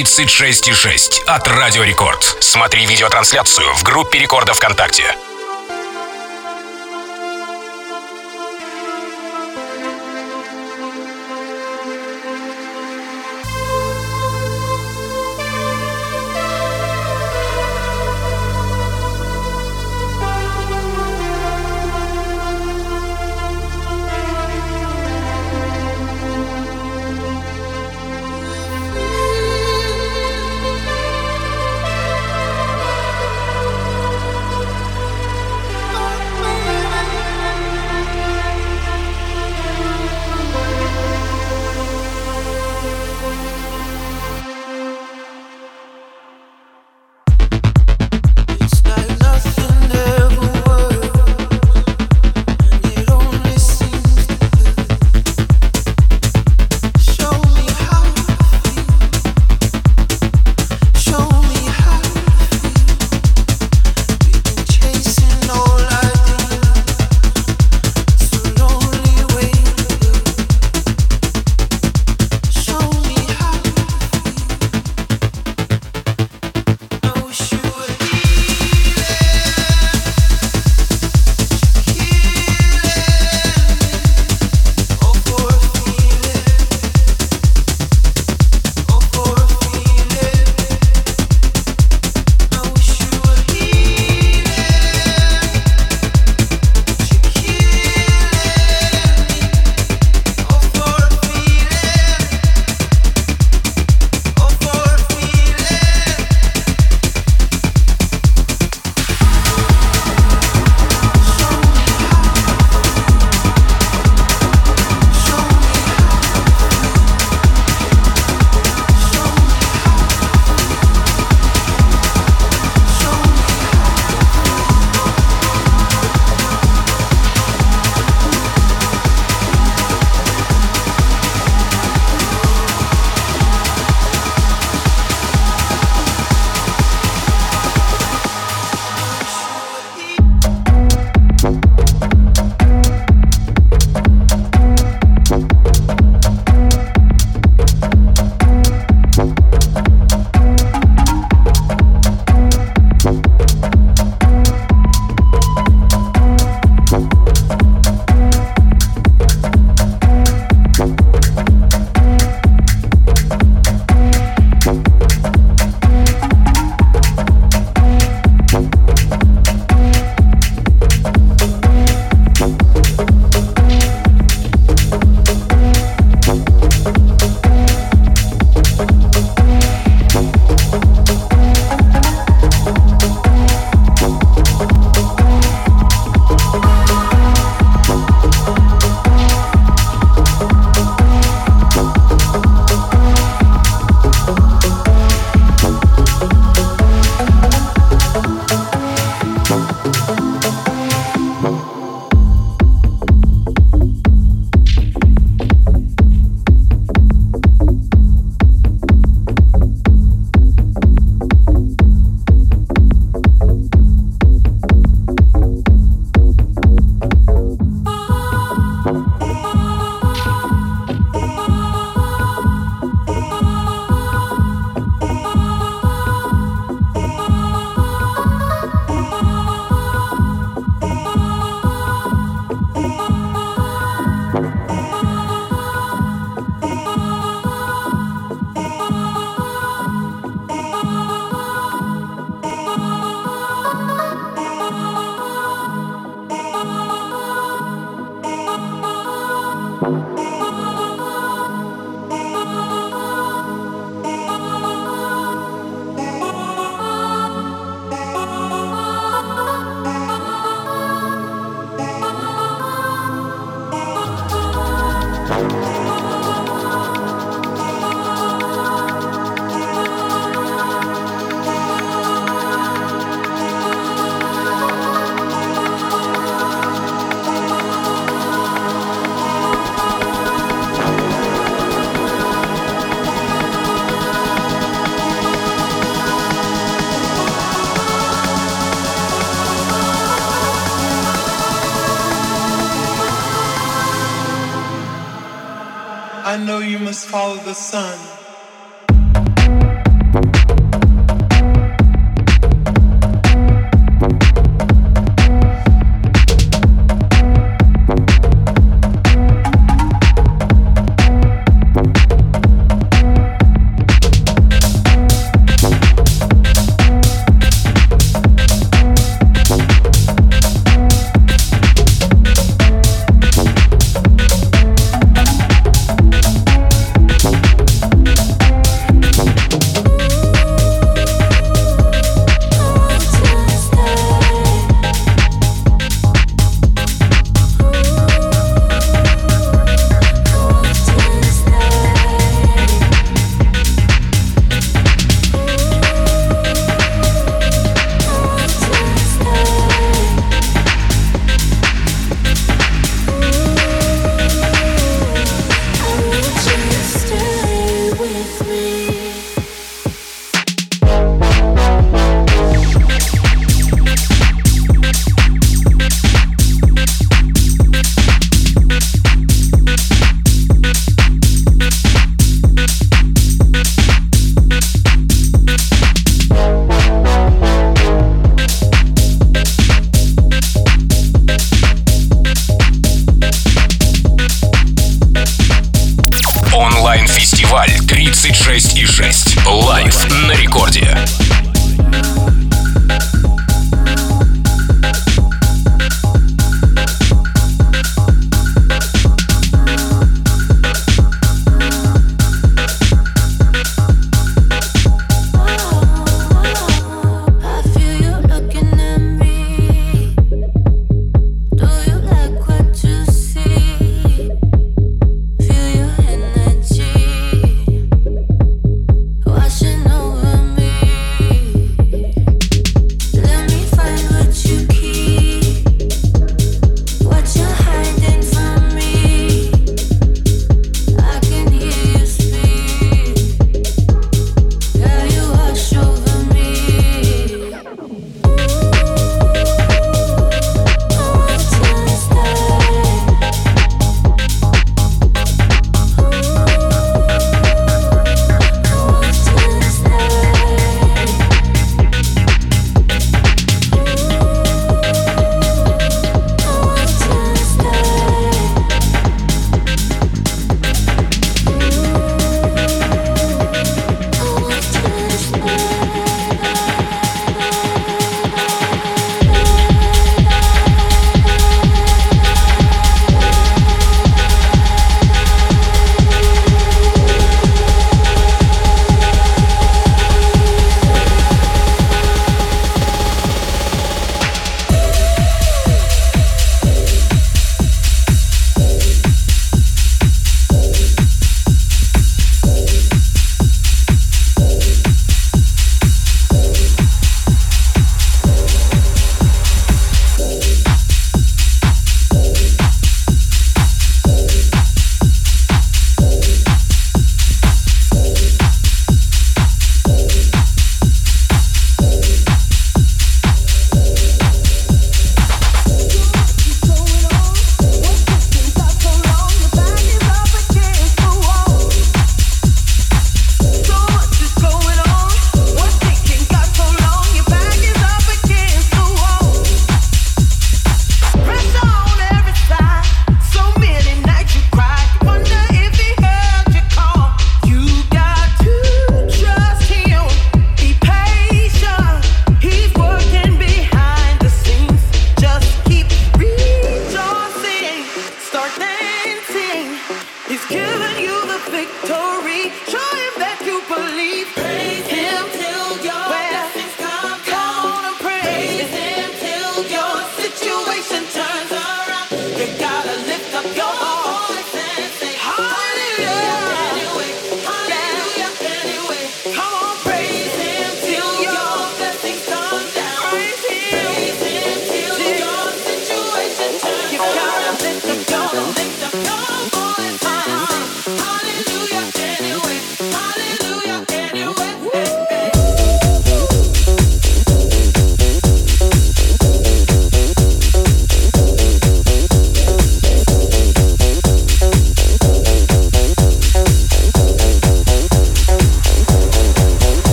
36,6 от Радио Рекорд. Смотри видеотрансляцию в группе Рекорда ВКонтакте.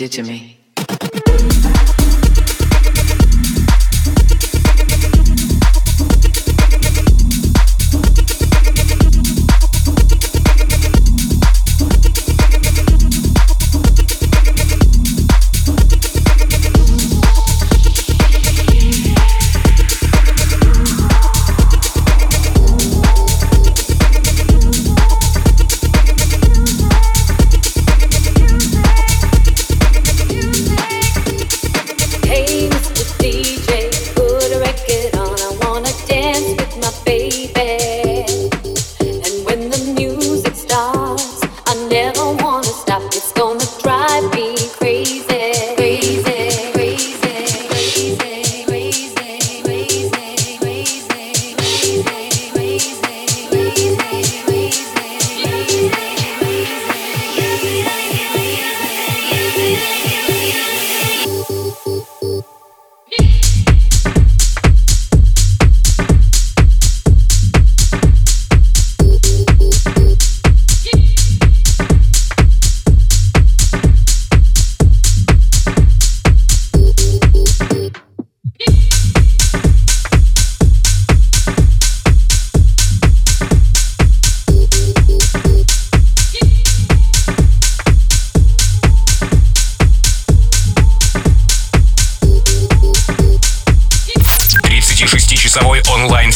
Did to me.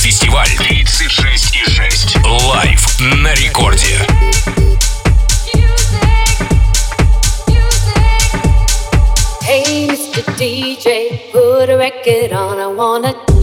фестиваль 36,6. Лайв на рекорде. Hey, Mr. DJ, put a record on, I wanna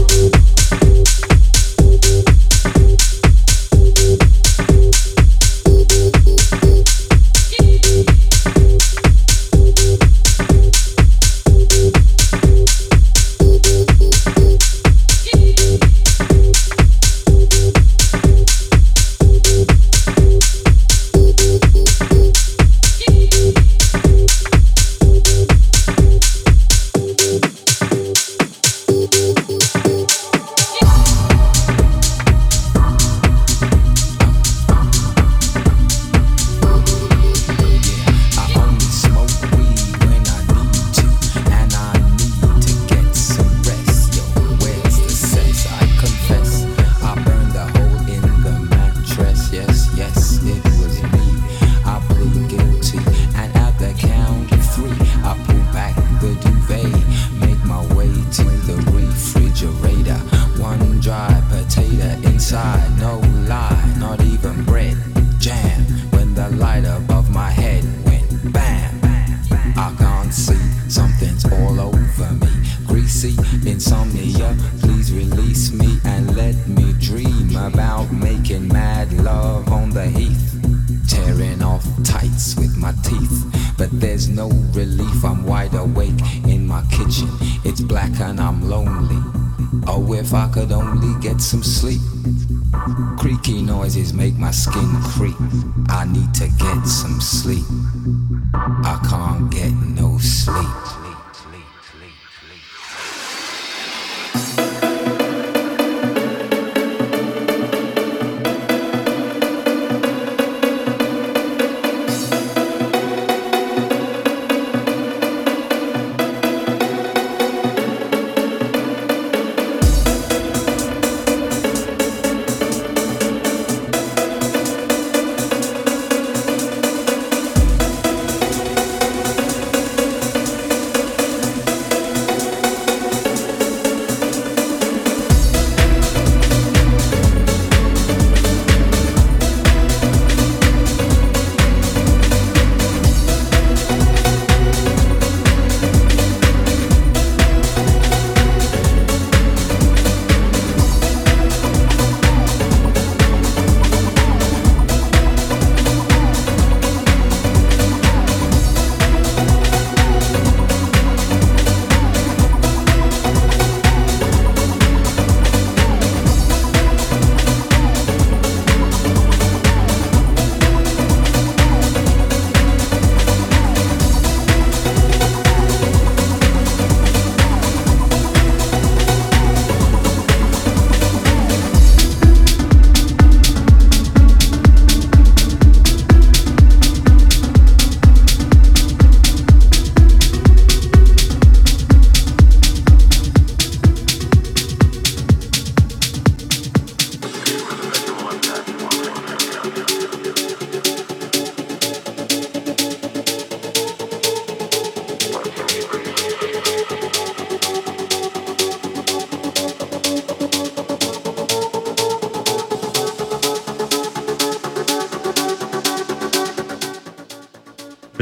off tights with my teeth. But there's no relief, I'm wide awake in my kitchen. It's black and I'm lonely. Oh, if I could only get some sleep. Creaky noises make my skin creep. I need to get some sleep. I can't get no sleep.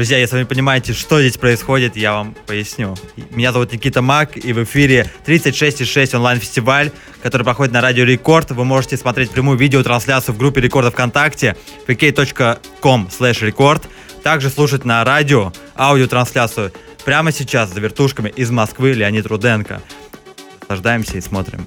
Друзья, если вы не понимаете, что здесь происходит, я вам поясню. Меня зовут Никита Мак, и в эфире 36,6 онлайн-фестиваль, который проходит на Радио Рекорд. Вы можете смотреть прямую видеотрансляцию в группе Рекорда ВКонтакте vk.com record. Также слушать на радио аудиотрансляцию прямо сейчас за вертушками из Москвы Леонид Руденко. Наслаждаемся и смотрим.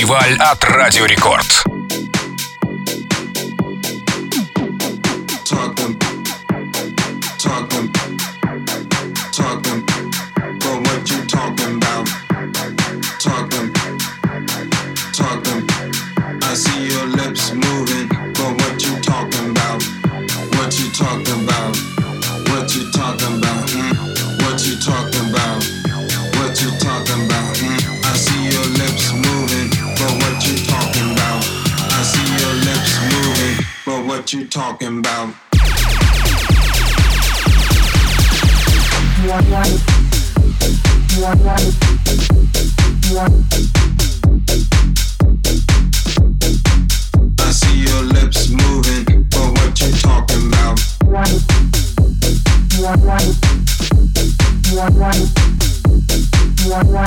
фестиваль от Радио Рекорд.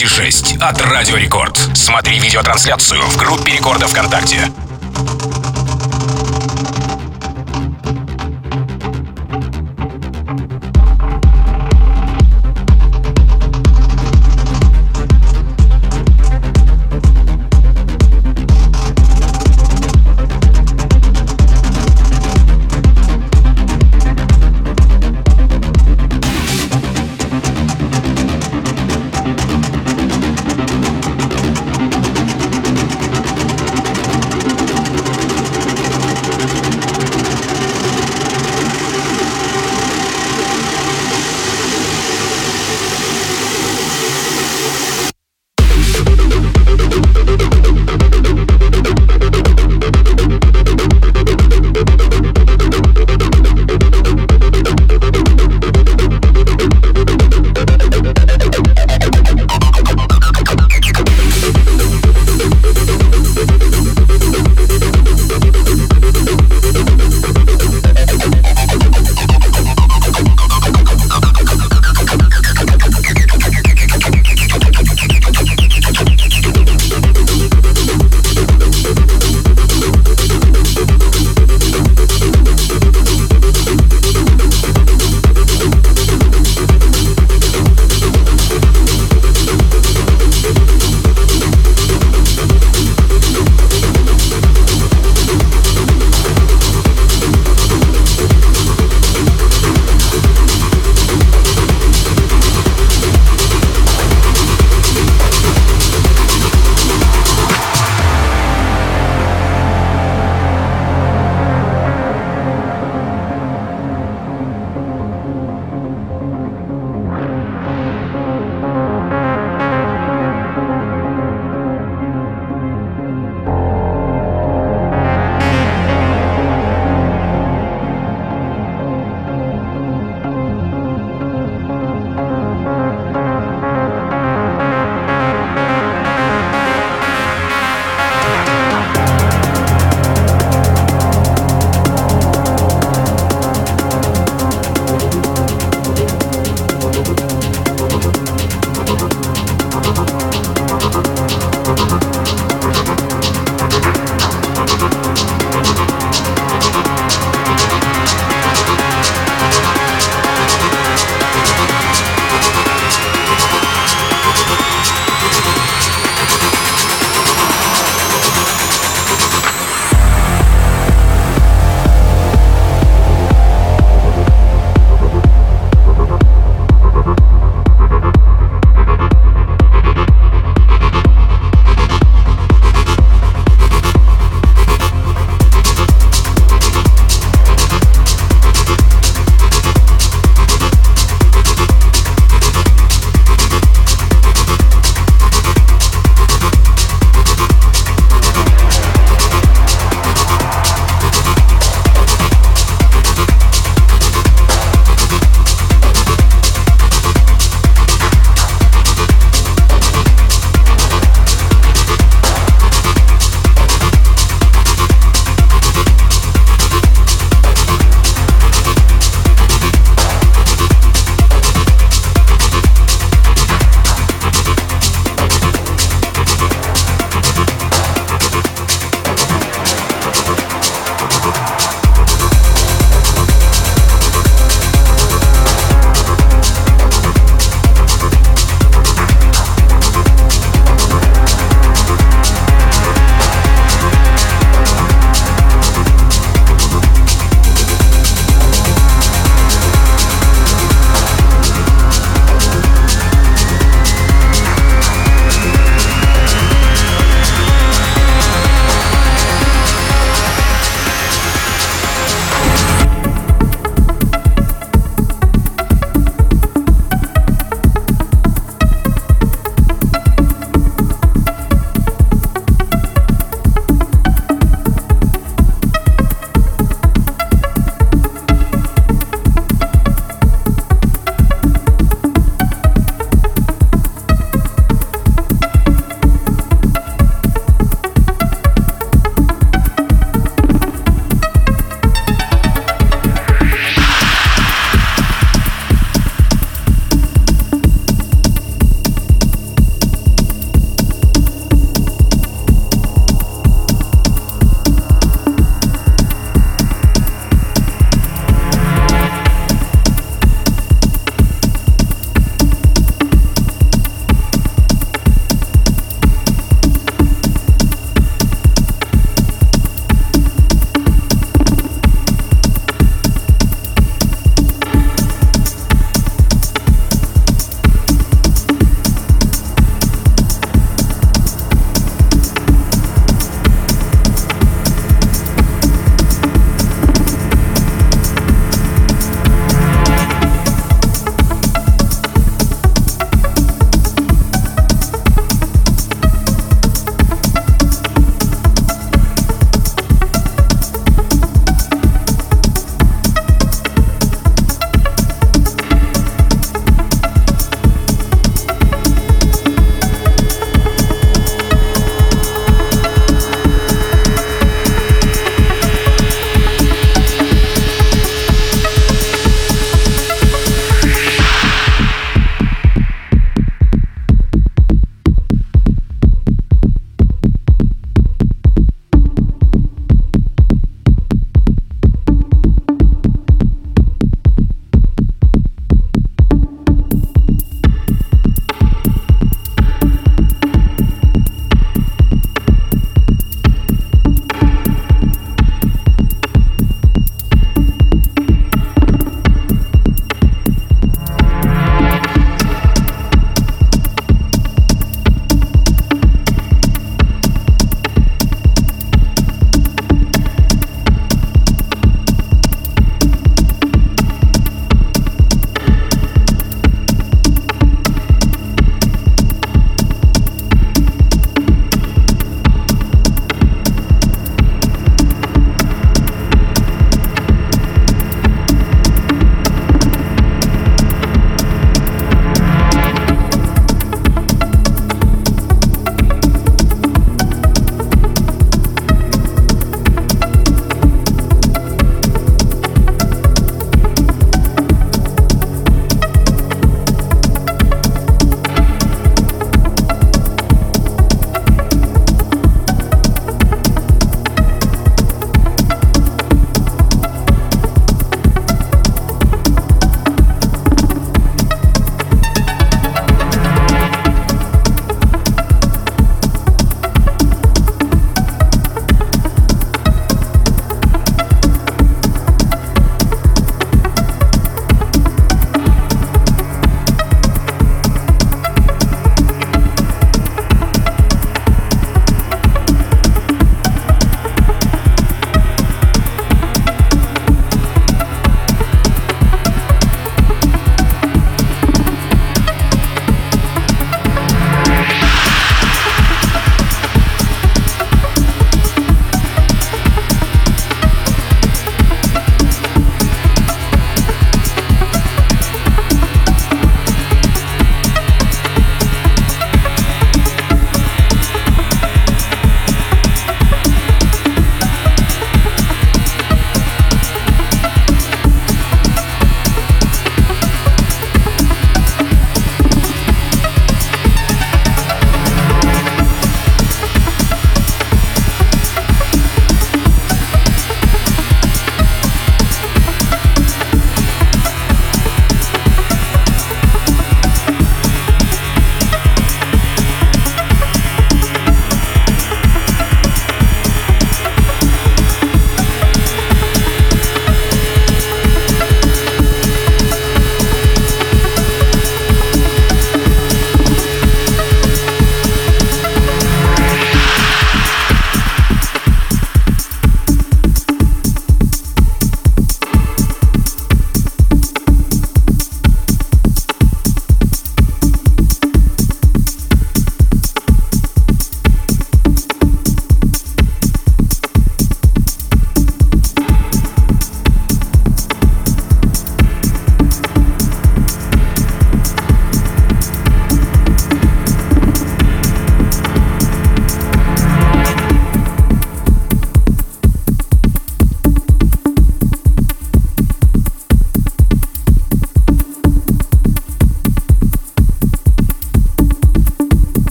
36,6 от Радио Рекорд. Смотри видеотрансляцию в группе Рекорда ВКонтакте.